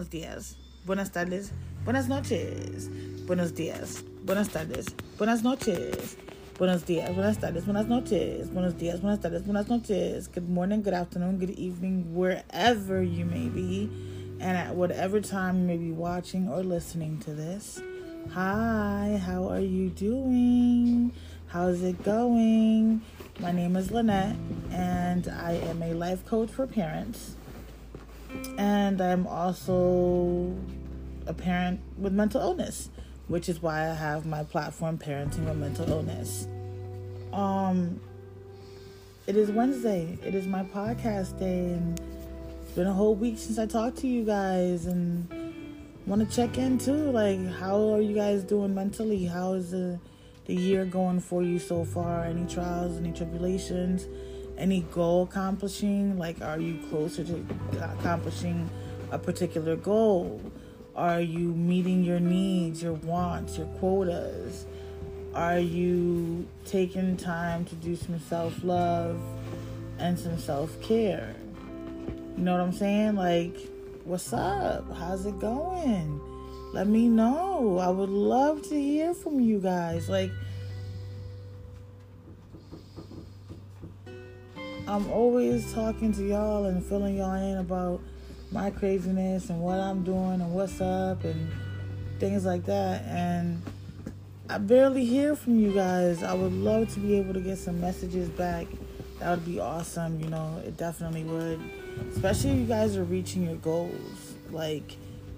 buenos días, buenas tardes, buenas noches, buenos días, buenas tardes, buenas noches, buenos días, buenas tardes, buenas noches, buenos días, buenas tardes, buenas noches. Good morning, good afternoon, good evening, wherever you may be, and at whatever time you may be watching or listening to this. Hi, how are you doing? How's it going? My name is Lynette, and I am a life coach for parents. And I'm also a parent with mental illness, which is why I have my platform, Parenting with Mental Illness. Um, it is Wednesday. It is my podcast day, and it's been a whole week since I talked to you guys, and want to check in too. Like, how are you guys doing mentally? How is the the year going for you so far? Any trials, any tribulations, any goal accomplishing? Like, are you closer to accomplishing a particular goal? Are you meeting your needs, your wants, your quotas? Are you taking time to do some self love and some self care? You know what I'm saying? Like, what's up? How's it going? let me know. I would love to hear from you guys. Like, I'm always talking to y'all and filling y'all in about my craziness and what I'm doing and what's up and things like that. And I barely hear from you guys. I would love to be able to get some messages back. That would be awesome. You know, it definitely would. Especially if you guys are reaching your goals. Like,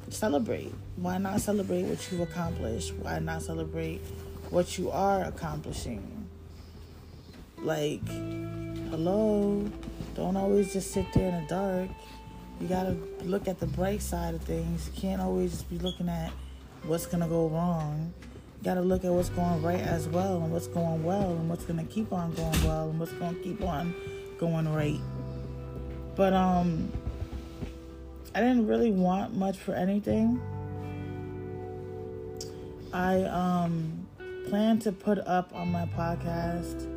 celebrate. Why not celebrate what you've accomplished? Why not celebrate what you are accomplishing? Like, hello, don't always just sit there in the dark. You gotta look at the bright side of things. You can't always just be looking at what's gonna go wrong. You gotta look at what's going right as well, and what's going well, and what's gonna keep on going well, and what's gonna keep on going right. But um, I didn't really want much for anything. I um plan to put up on my podcast,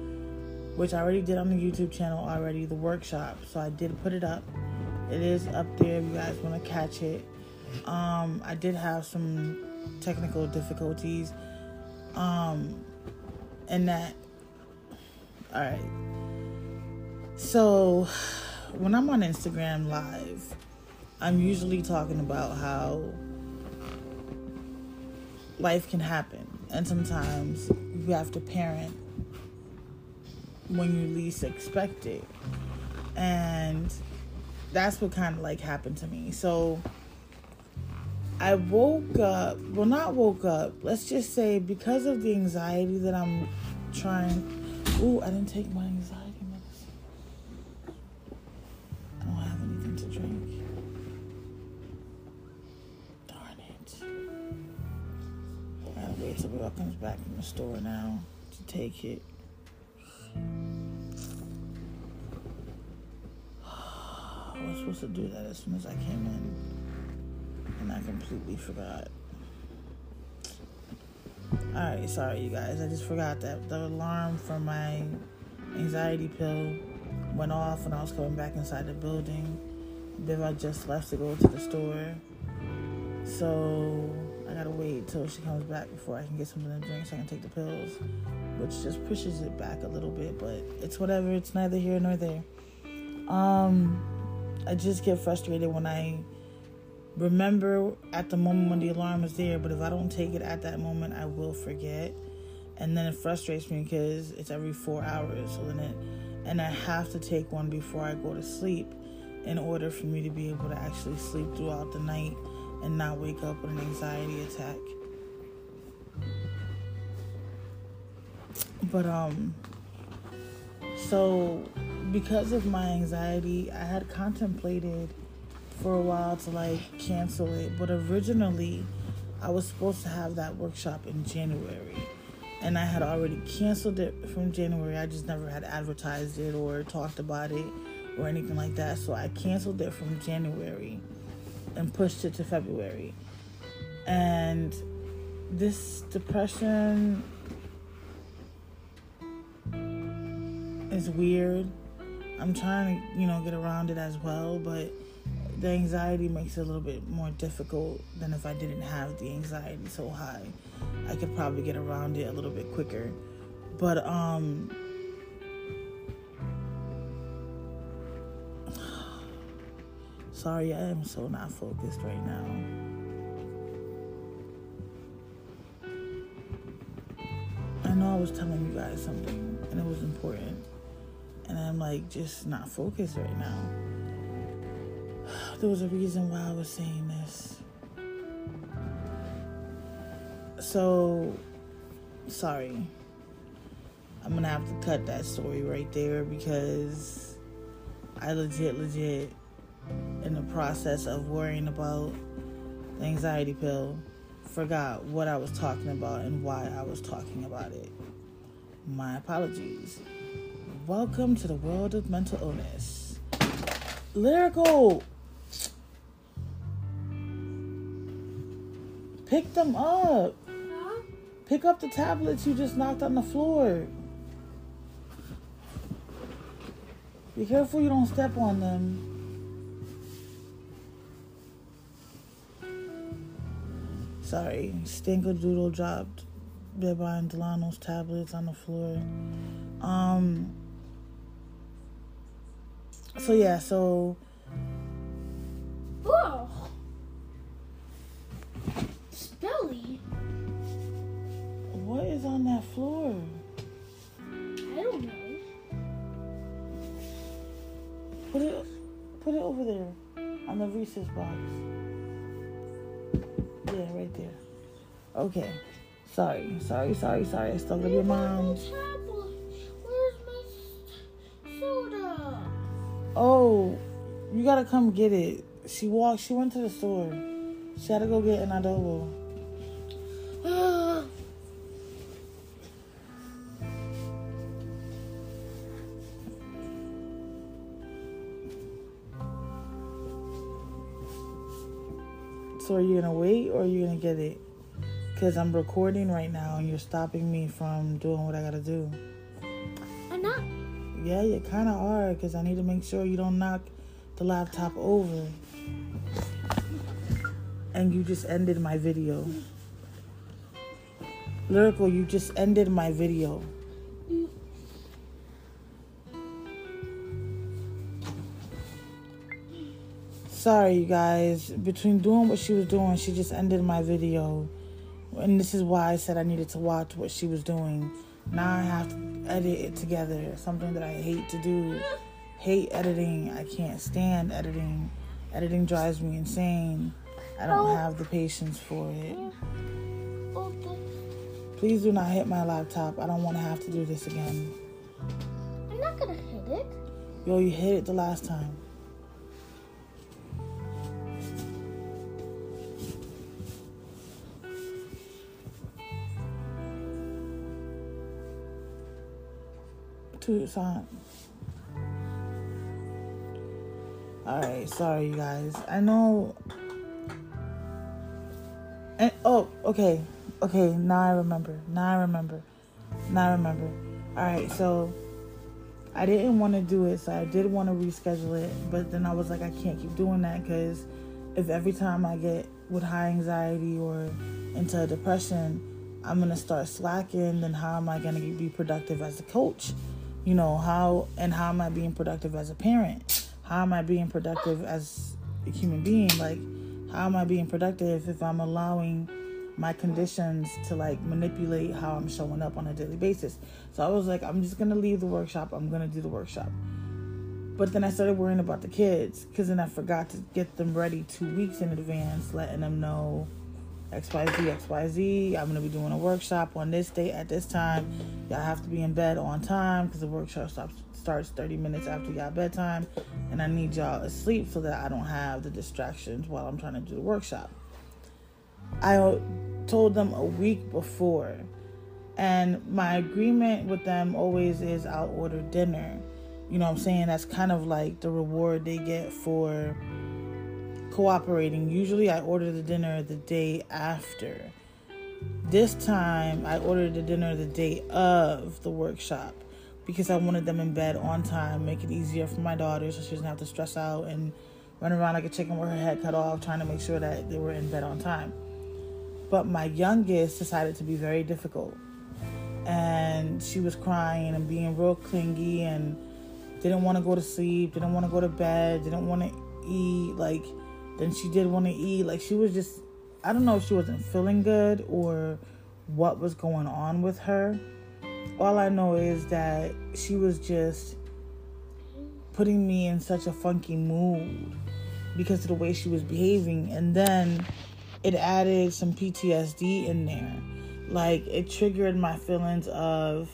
which I already did on the YouTube channel already, the workshop. So I did put it up. It is up there if you guys want to catch it. Um, I did have some technical difficulties. Um, and that, all right. So when I'm on Instagram live, I'm usually talking about how life can happen, and sometimes you have to parent when you least expect it. And that's what kind of like happened to me. So I woke up, well, not woke up, let's just say because of the anxiety that I'm trying. Ooh, I didn't take my anxiety. Isabel comes back from the store now to take it. I was supposed to do that as soon as I came in, and I completely forgot. Alright, sorry, you guys. I just forgot that the alarm for my anxiety pill went off when I was coming back inside the building. Viva just left to go to the store. So I gotta wait till she comes back before I can get something to drink so I can take the pills, which just pushes it back a little bit, but it's whatever. It's neither here nor there. Um, I just get frustrated when I remember at the moment when the alarm is there, but if I don't take it at that moment, I will forget. And then it frustrates me because it's every four hours. So then it, and I have to take one before I go to sleep in order for me to be able to actually sleep throughout the night and not wake up with an anxiety attack. But um so because of my anxiety, I had contemplated for a while to like cancel it, but originally I was supposed to have that workshop in January. And I had already canceled it from January. I just never had advertised it or talked about it or anything like that. So I canceled it from January and pushed it to February. And this depression is weird. I'm trying to, you know, get around it as well, but the anxiety makes it a little bit more difficult than if I didn't have the anxiety so high. I could probably get around it a little bit quicker. But um sorry, I am so not focused right now. I know I was telling you guys something and it was important. And I'm like just not focused right now. There was a reason why I was saying this. So, sorry. I'm gonna have to cut that story right there because I legit, legit, in the process of worrying about the anxiety pill, forgot what I was talking about and why I was talking about it. My apologies. Welcome to the world of mental illness. Lyrical! Pick them up. Huh? Pick up the tablets you just knocked on the floor. Be careful you don't step on them. Sorry, Stinkadoodle dropped Beba and Delano's tablets on the floor. Um. So yeah, so Whoa. Spelly? what is on that floor? I don't know. Put it, put it over there, on the Reese's box. Yeah, right there. Okay. Sorry, sorry, sorry, sorry. I still your mom. Oh, you gotta come get it. She walked. She went to the store. She had to go get an adobo. So are you gonna wait or are you gonna get it? Cause I'm recording right now and you're stopping me from doing what I gotta do. I'm not. Yeah, you kind of are, because I need to make sure you don't knock the laptop over. And you just ended my video. Lyrical, you just ended my video. Sorry, you guys. Between doing what she was doing, she just ended my video. And this is why I said I needed to watch what she was doing. Now I have to edit it together. Something that I hate to do. Hate editing. I can't stand editing. Editing drives me insane. I don't oh. have the patience for it. Okay. Oh, Please do not hit my laptop. I don't want to have to do this again. I'm not gonna hit it. Yo, you hit it the last time. Tucson. Alright, sorry you guys. I know and oh, okay. Okay, now I remember. Now I remember. Now I remember. Alright, so I didn't want to do it, so I did want to reschedule it, but then I was like, I can't keep doing that because if every time I get with high anxiety or into depression, I'm gonna start slacking, then how am I gonna be productive as a coach? You know, how and how am I being productive as a parent? How am I being productive as a human being? Like, how am I being productive if I'm allowing my conditions to like manipulate how I'm showing up on a daily basis? So I was like, I'm just gonna leave the workshop. I'm gonna do the workshop. But then I started worrying about the kids because then I forgot to get them ready two weeks in advance, letting them know XYZ, XYZ. I'm going to be doing a workshop on this date at this time. Y'all have to be in bed on time because the workshop starts 30 minutes after y'all bedtime. And I need y'all asleep so that I don't have the distractions while I'm trying to do the workshop. I told them a week before. And my agreement with them always is I'll order dinner. You know what I'm saying? That's kind of like the reward they get for cooperating. Usually I order the dinner the day after. This time I ordered the dinner the day of the workshop because I wanted them in bed on time, make it easier for my daughter so she doesn't have to stress out and run around like a chicken with her head cut off, trying to make sure that they were in bed on time. But my youngest decided to be very difficult. And she was crying and being real clingy and didn't want to go to sleep, didn't want to go to bed, didn't want to eat. Like, then she did want to eat. Like, she was just, I don't know if she wasn't feeling good or what was going on with her. All I know is that she was just putting me in such a funky mood because of the way she was behaving. And then it added some PTSD in there. Like it triggered my feelings of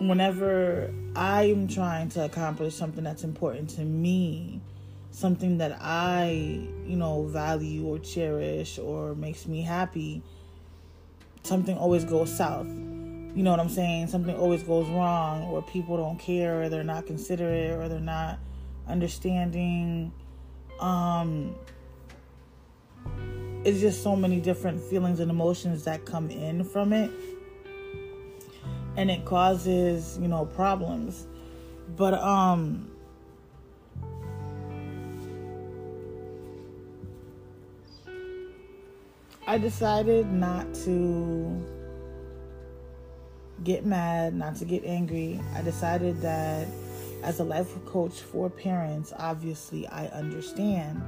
whenever I'm trying to accomplish something that's important to me, something that I, you know, value or cherish or makes me happy, something always goes south. You know what I'm saying? Something always goes wrong, or people don't care, or they're not considerate, or they're not understanding. Um, it's just so many different feelings and emotions that come in from it and it causes you know problems but um I decided not to get mad, not to get angry. I decided that as a life coach for parents, obviously I understand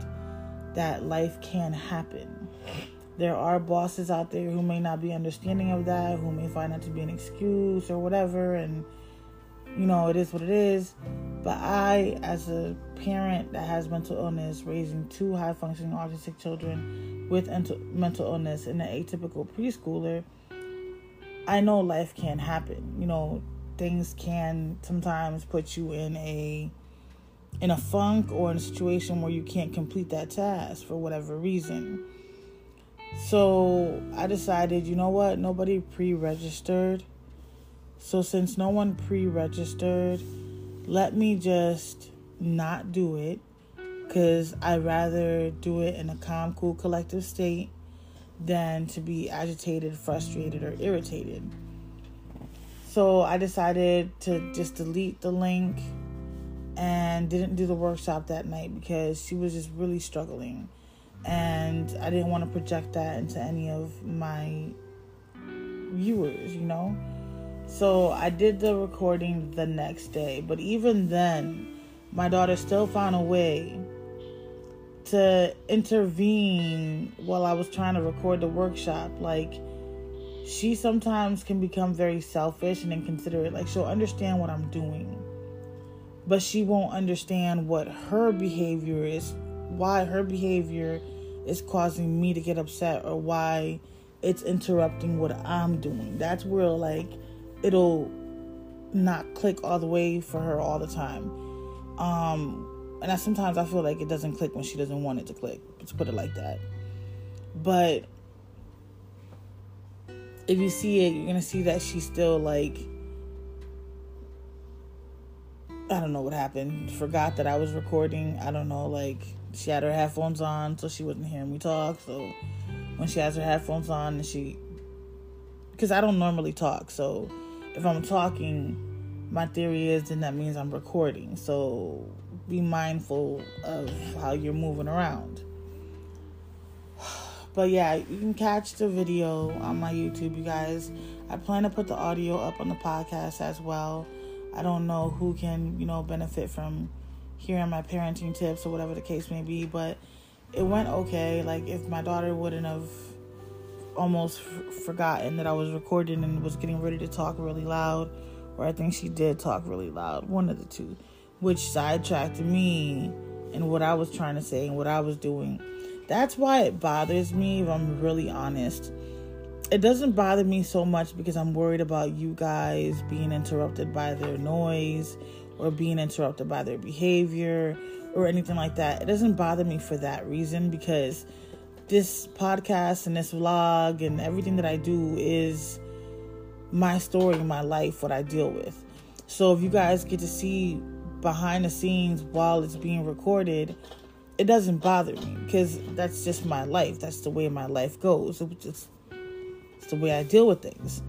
that life can happen. There are bosses out there who may not be understanding of that, who may find that to be an excuse or whatever, and you know, it is what it is. But I, as a parent that has mental illness, raising two high functioning autistic children with mental illness and an atypical preschooler, I know life can happen. You know, things can sometimes put you in a in a funk or in a situation where you can't complete that task for whatever reason. So I decided, you know what? Nobody pre registered. So since no one pre registered, let me just not do it because I'd rather do it in a calm, cool, collective state than to be agitated, frustrated, or irritated. So I decided to just delete the link and didn't do the workshop that night because she was just really struggling. And I didn't want to project that into any of my viewers, you know? So I did the recording the next day. But even then, my daughter still found a way to intervene while I was trying to record the workshop. Like, she sometimes can become very selfish and inconsiderate. Like, she'll understand what I'm doing but she won't understand what her behavior is, why her behavior is causing me to get upset, or why it's interrupting what I'm doing. That's where, like, it'll not click all the way for her all the time. Um, and I sometimes I feel like it doesn't click when she doesn't want it to click. Let's put it like that. But if you see it, you're gonna see that she's still like I don't know what happened. Forgot that I was recording. I don't know, like she had her headphones on so she wasn't hearing me talk. So when she has her headphones on and she because I don't normally talk. So if I'm talking, my theory is then that means I'm recording. So be mindful of how you're moving around. But yeah, you can catch the video on my YouTube, you guys. I plan to put the audio up on the podcast as well. I don't know who can, you know, benefit from hearing my parenting tips or whatever the case may be, but it went okay. Like if my daughter wouldn't have almost f- forgotten that I was recording and was getting ready to talk really loud, or I think she did talk really loud, one of the two, which sidetracked me and what I was trying to say and what I was doing. That's why it bothers me if I'm really honest it doesn't bother me so much because I'm worried about you guys being interrupted by their noise or being interrupted by their behavior or anything like that. It doesn't bother me for that reason because this podcast and this vlog and everything that I do is my story, my life, what I deal with. So if you guys get to see behind the scenes while it's being recorded, it doesn't bother me because that's just my life. That's the way my life goes. It's the way I deal with things.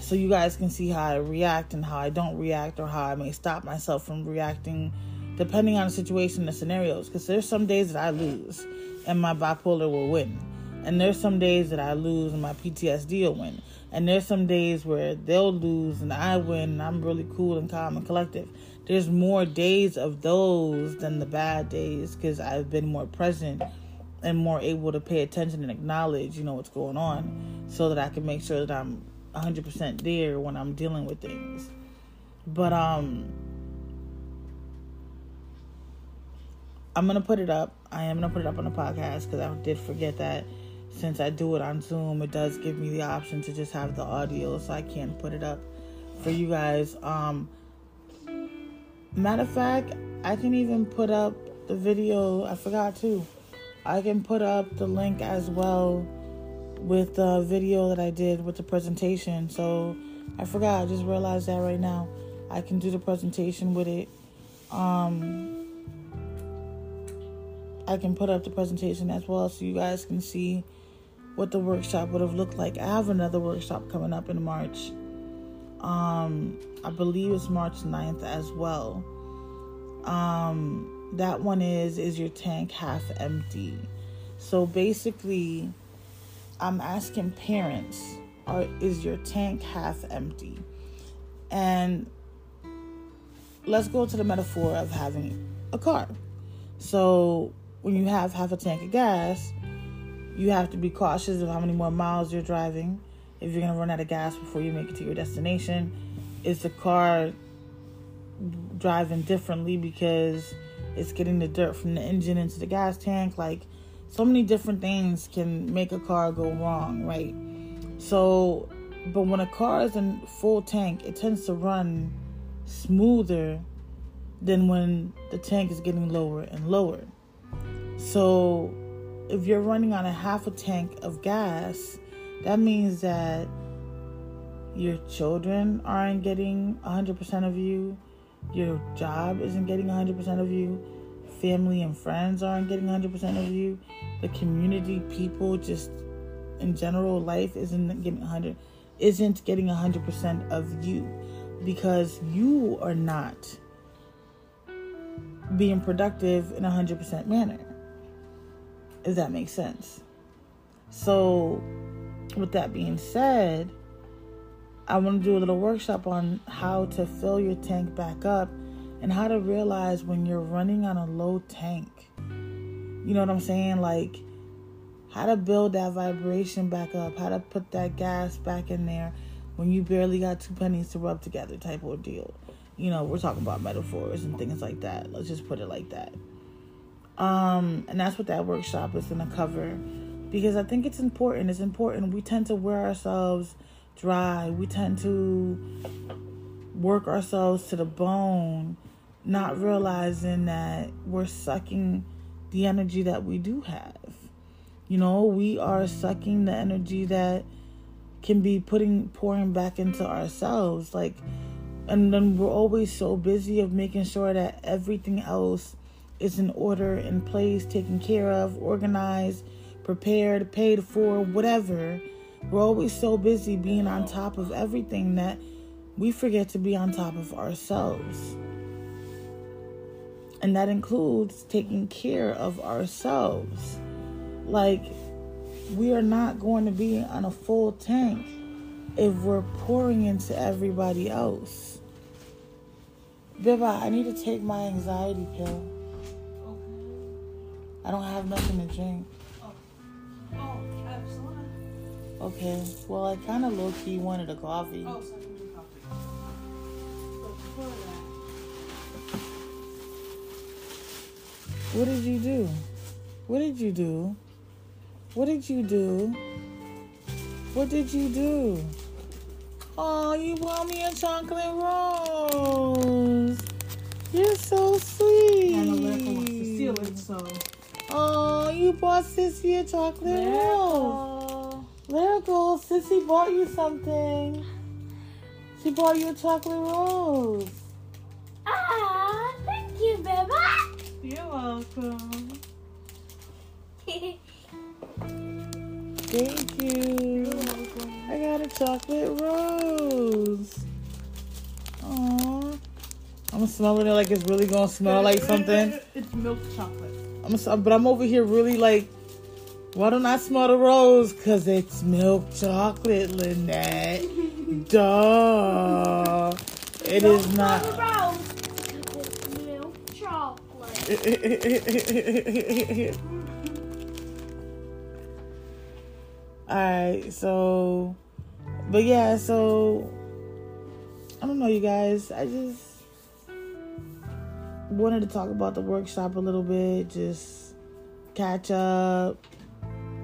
So you guys can see how I react and how I don't react, or how I may stop myself from reacting depending on the situation and the scenarios. Because there's some days that I lose and my bipolar will win. And there's some days that I lose and my PTSD will win. And there's some days where they'll lose and I win and I'm really cool and calm and collective. There's more days of those than the bad days because I've been more present and more able to pay attention and acknowledge, you know, what's going on so that I can make sure that I'm 100% there when I'm dealing with things. But um I'm going to put it up. I am going to put it up on the podcast cuz I did forget that since I do it on Zoom, it does give me the option to just have the audio so I can put it up for you guys. Um matter of fact, I can even put up the video. I forgot too. I can put up the link as well with the video that I did with the presentation. So I forgot. I just realized that right now. I can do the presentation with it. Um, I can put up the presentation as well so you guys can see what the workshop would have looked like. I have another workshop coming up in March. Um, I believe it's March 9th as well. Um, that one is is your tank half empty? So basically, I'm asking parents, are is your tank half empty? And let's go to the metaphor of having a car. So when you have half a tank of gas, you have to be cautious of how many more miles you're driving. If you're gonna run out of gas before you make it to your destination, is the car driving differently because it's getting the dirt from the engine into the gas tank? Like, so many different things can make a car go wrong, right? So, but when a car is in full tank, it tends to run smoother than when the tank is getting lower and lower. So, if you're running on a half a tank of gas, that means that your children aren't getting 100% of you, your job isn't getting 100% of you, family and friends aren't getting 100% of you, the community, people, just in general, life isn't getting 100 isn't getting 100% of you because you are not being productive in a 100% manner if that makes sense. So, with that being said, I want to do a little workshop on how to fill your tank back up and how to realize when you're running on a low tank. You know what I'm saying? Like, how to build that vibration back up, how to put that gas back in there when you barely got two pennies to rub together, type of deal. You know, we're talking about metaphors and things like that. Let's just put it like that. Um, and that's what that workshop is going to cover because I think it's important. It's important. We tend to wear ourselves dry, we tend to work ourselves to the bone, not realizing that we're sucking the energy that we do have. You know, we are sucking the energy that can be putting pouring back into ourselves like and then we're always so busy of making sure that everything else is in order, in place, taken care of, organized, prepared, paid for, whatever. We're always so busy being on top of everything that we forget to be on top of ourselves. And that includes taking care of ourselves. Like, we are not going to be on a full tank if we're pouring into everybody else. Biba, I need to take my anxiety pill. Okay. I don't have nothing to drink. Oh, absolutely. Okay. Well, I kind of low key wanted a coffee. Oh, so I can do coffee. But before that, What did you do? What did you do? What did you do? What did you do? Oh, you bought me a chocolate rose. You're so sweet. I know wants to steal it, so. Oh, you bought Sissy a chocolate rose. Lyrical. Lyrical, Sissy bought you something. She bought you a chocolate rose. Ah, thank you, Beba. You're welcome. Thank you. You're welcome. I got a chocolate rose. Aww. I'm I'm smelling it like it's really gonna smell like something. It's milk chocolate. I'm so- but I'm over here really like, why don't I smell the rose? Cause it's milk chocolate, Lynette. Duh. It is not. Rose. It's milk chocolate. Alright, so but yeah, so I don't know you guys. I just wanted to talk about the workshop a little bit, just catch up,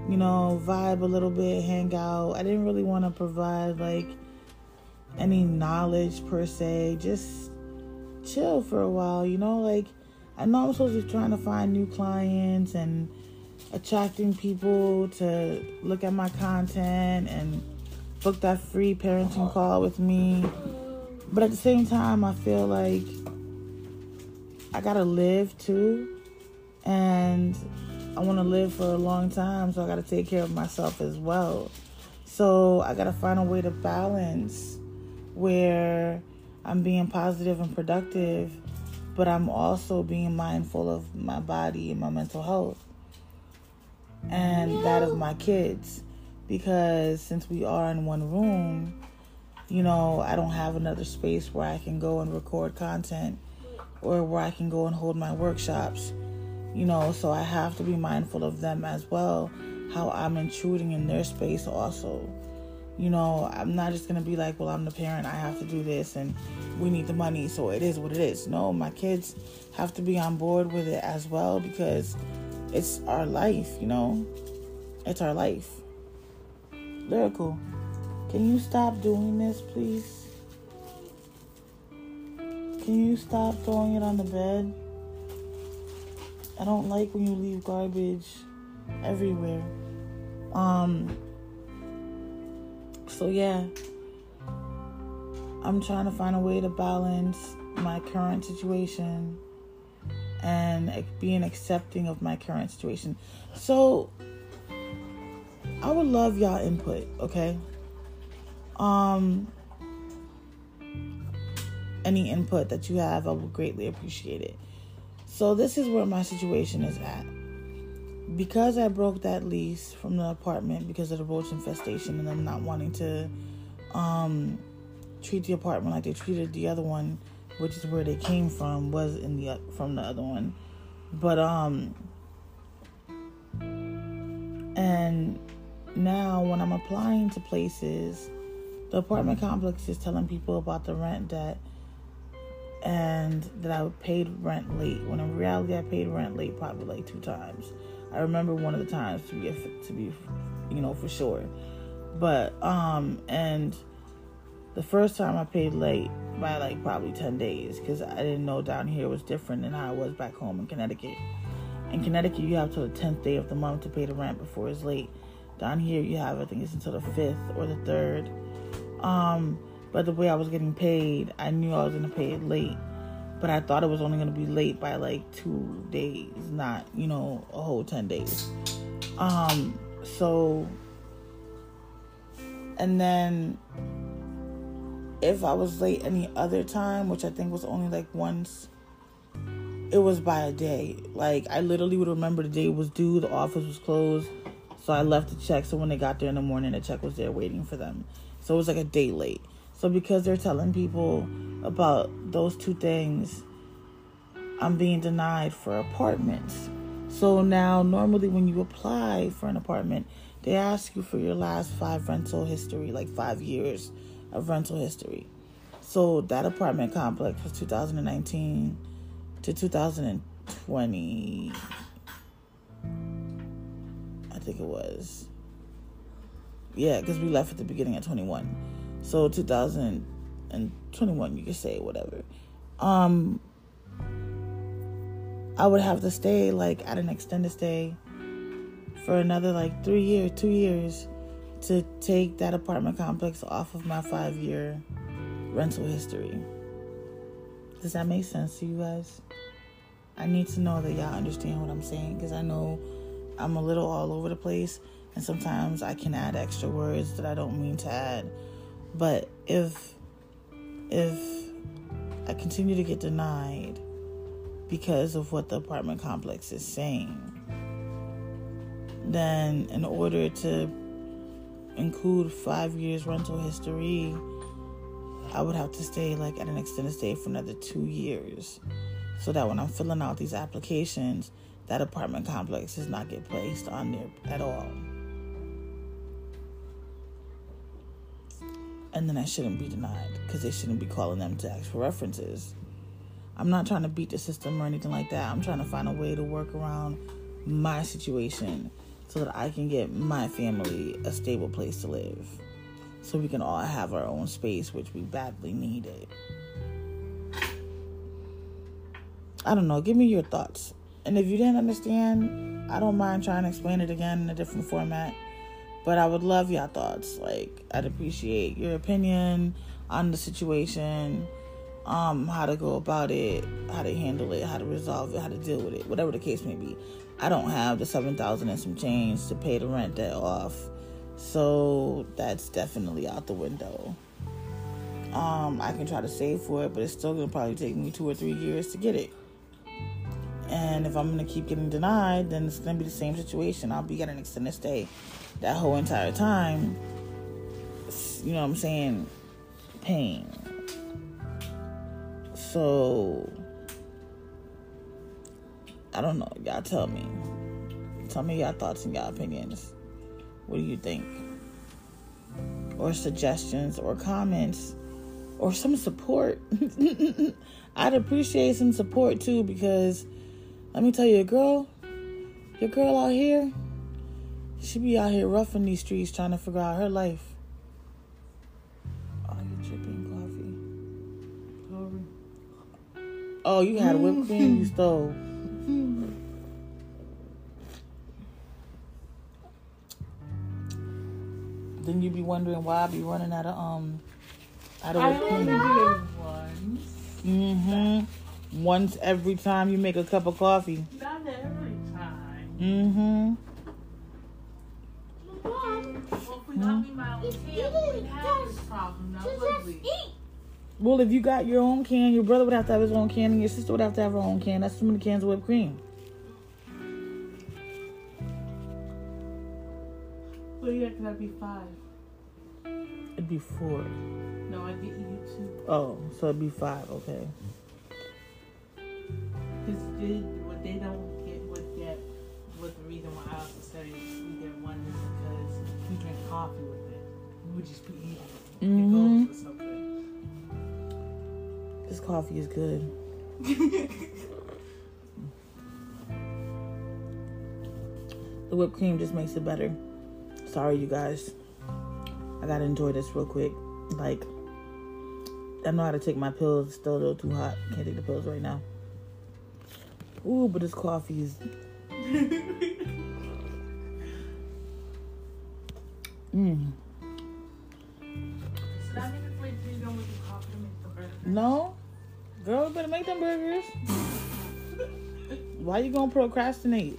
you know, vibe a little bit, hang out. I didn't really want to provide like any knowledge per se, just chill for a while, you know, like I know I'm supposed to be trying to find new clients and attracting people to look at my content and book that free parenting call with me. But at the same time, I feel like I gotta live too. And I wanna live for a long time, so I gotta take care of myself as well. So I gotta find a way to balance where I'm being positive and productive, but I'm also being mindful of my body and my mental health and that of my kids because since we are in one room you know i don't have another space where i can go and record content or where i can go and hold my workshops you know so i have to be mindful of them as well how i'm intruding in their space also you know i'm not just gonna be like well i'm the parent i have to do this and we need the money so it is what it is no my kids have to be on board with it as well because it's our life, you know? It's our life. Lyrical, can you stop doing this, please? Can you stop throwing it on the bed? I don't like when you leave garbage everywhere. Um, so yeah, I'm trying to find a way to balance my current situation and being accepting of my current situation. So I would love y'all input, okay? Um any input that you have, I would greatly appreciate it. So this is where my situation is at. Because I broke that lease from the apartment because of the roach infestation and them not wanting to um treat the apartment like they treated the other one which is where they came from, was in the from the other one. But um and now when I'm applying to places, the apartment complex is telling people about the rent debt and that I paid rent late. When in reality, I paid rent late probably like two times. I remember one of the times to be to be, you know, for sure. But um, and the first time I paid late by like probably 10 days because I didn't know down here was different than how it was back home in Connecticut. In Connecticut, you have till the 10th day of the month to pay the rent before it's late. Down here, you have, I think it's until the 5th or the 3rd. Um, but the way I was getting paid, I knew I was going to pay it late. But I thought it was only going to be late by like two days, not, you know, a whole 10 days. Um, so, and then if I was late any other time, which I think was only like once, it was by a day. Like I literally would remember the day was due, the office was closed, so I left the check. So when they got there in the morning, the check was there waiting for them. So it was like a day late. So because they're telling people about those two things, I'm being denied for apartments. So now normally when you apply for an apartment, they ask you for your last five rental history, like five years of rental history. So that apartment complex was 2019 to 2020. I think it was. Yeah, because we left at the beginning of 21. So 2021, you could say whatever. Um, I would have to stay like at an extended stay for another like three years, two years to take that apartment complex off of my five year rental history. Does that make sense to you guys? I need to know that y'all understand what I'm saying because I know I'm a little all over the place and sometimes I can add extra words that I don't mean to add. But if if I continue to get denied because of what the apartment complex is saying, then in order to include five years rental history, I would have to stay like at an extended stay for another two years. So that when I'm filling out these applications, that apartment complex does not get placed on there at all. And then I shouldn't be denied because they shouldn't be calling them to ask for references. I'm not trying to beat the system or anything like that. I'm trying to find a way to work around my situation so that I can get my family a stable place to live. So we can all have our own space, which we badly needed. I don't know. Give me your thoughts. And if you didn't understand, I don't mind trying to explain it again in a different format. But I would love your thoughts. Like, I'd appreciate your opinion on the situation, um, how to go about it, how to handle it, how to resolve it, how to deal with it, whatever the case may be. I don't have the seven thousand and some change to pay the rent debt off, so that's definitely out the window. Um, I can try to save for it, but it's still gonna probably take me two or three years to get it. And if I'm gonna keep getting denied, then it's gonna be the same situation. I'll be getting an extended stay that whole entire time. You know what I'm saying? Pain. So I don't know. Y'all tell me. Tell me your thoughts and your opinions. What do you think? Or suggestions or comments or some support. I'd appreciate some support too because let me tell you, a girl, your girl out here, she be out here roughing these streets trying to figure out her life. Oh, you dripping coffee. Oh, you had a whipped cream you stole. Then you be wondering why I be running out of um out of I whipped only cream. did it once. Mm-hmm. Once every time you make a cup of coffee. Not every time. Mm-hmm. Mom, Well, if me my own can, we'd have this problem. Now, would we? Well, if you got your own can, your brother would have to have his own can, and your sister would have to have her own can. That's too many cans of whipped cream. Well, yeah, could that be five? It'd be four. No, I'd get you two. Oh, so it'd be five. Okay. Because they, what they don't coffee with it. We would just be eating it. Mhm. It goes with something. This coffee is good. The whipped cream just makes it better. Sorry, you guys. I gotta enjoy this real quick. Like, I know how to take my pills. It's still a little too hot. Can't take the pills right now. Ooh, but this coffee is. No, girl, you better make them burgers. Why you gonna procrastinate?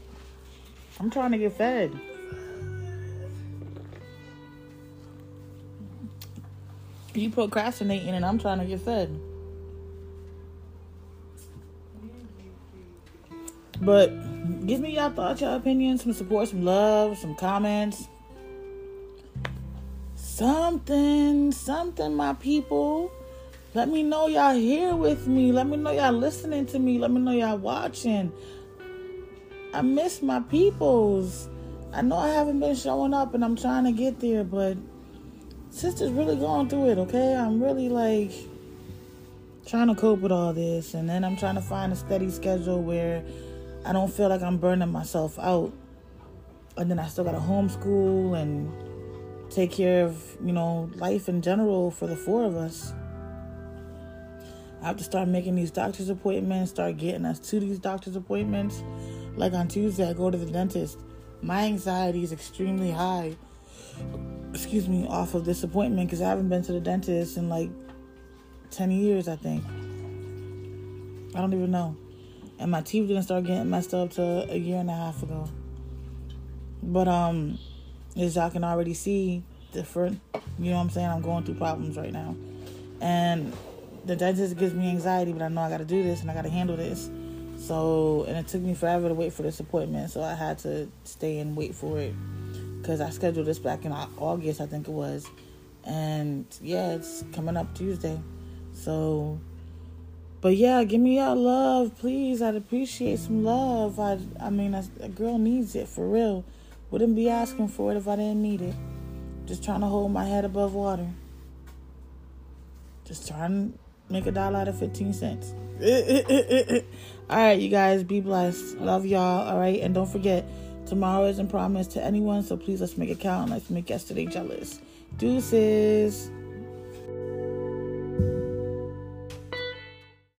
I'm trying to get fed. You procrastinating and I'm trying to get fed. But give me y'all thoughts, y'all opinions, some support, some love, some comments. Something, something, my people. Let me know y'all here with me. Let me know y'all listening to me. Let me know y'all watching. I miss my peoples. I know I haven't been showing up and I'm trying to get there, but sister's really going through it, okay? I'm really like trying to cope with all this and then I'm trying to find a steady schedule where I don't feel like I'm burning myself out. And then I still got to homeschool and take care of, you know, life in general for the four of us. I have to start making these doctor's appointments, start getting us to these doctor's appointments. Like on Tuesday, I go to the dentist. My anxiety is extremely high. Excuse me, off of this appointment because I haven't been to the dentist in like 10 years, I think. I don't even know. And my teeth didn't start getting messed up till a year and a half ago. But, um, as y'all can already see, different, you know what I'm saying? I'm going through problems right now. And the dentist gives me anxiety, but I know I got to do this and I got to handle this. So, and it took me forever to wait for this appointment, so I had to stay and wait for it because I scheduled this back in August, I think it was. And yeah, it's coming up Tuesday. So, but yeah, give me your love, please. I'd appreciate some love. I, I mean, a, a girl needs it for real. Wouldn't be asking for it if I didn't need it. Just trying to hold my head above water. Just trying to make a dollar out of 15 cents. all right, you guys, be blessed. Love y'all. All right, and don't forget, tomorrow isn't promised to anyone, so please let's make it count. Let's make yesterday jealous. Deuces.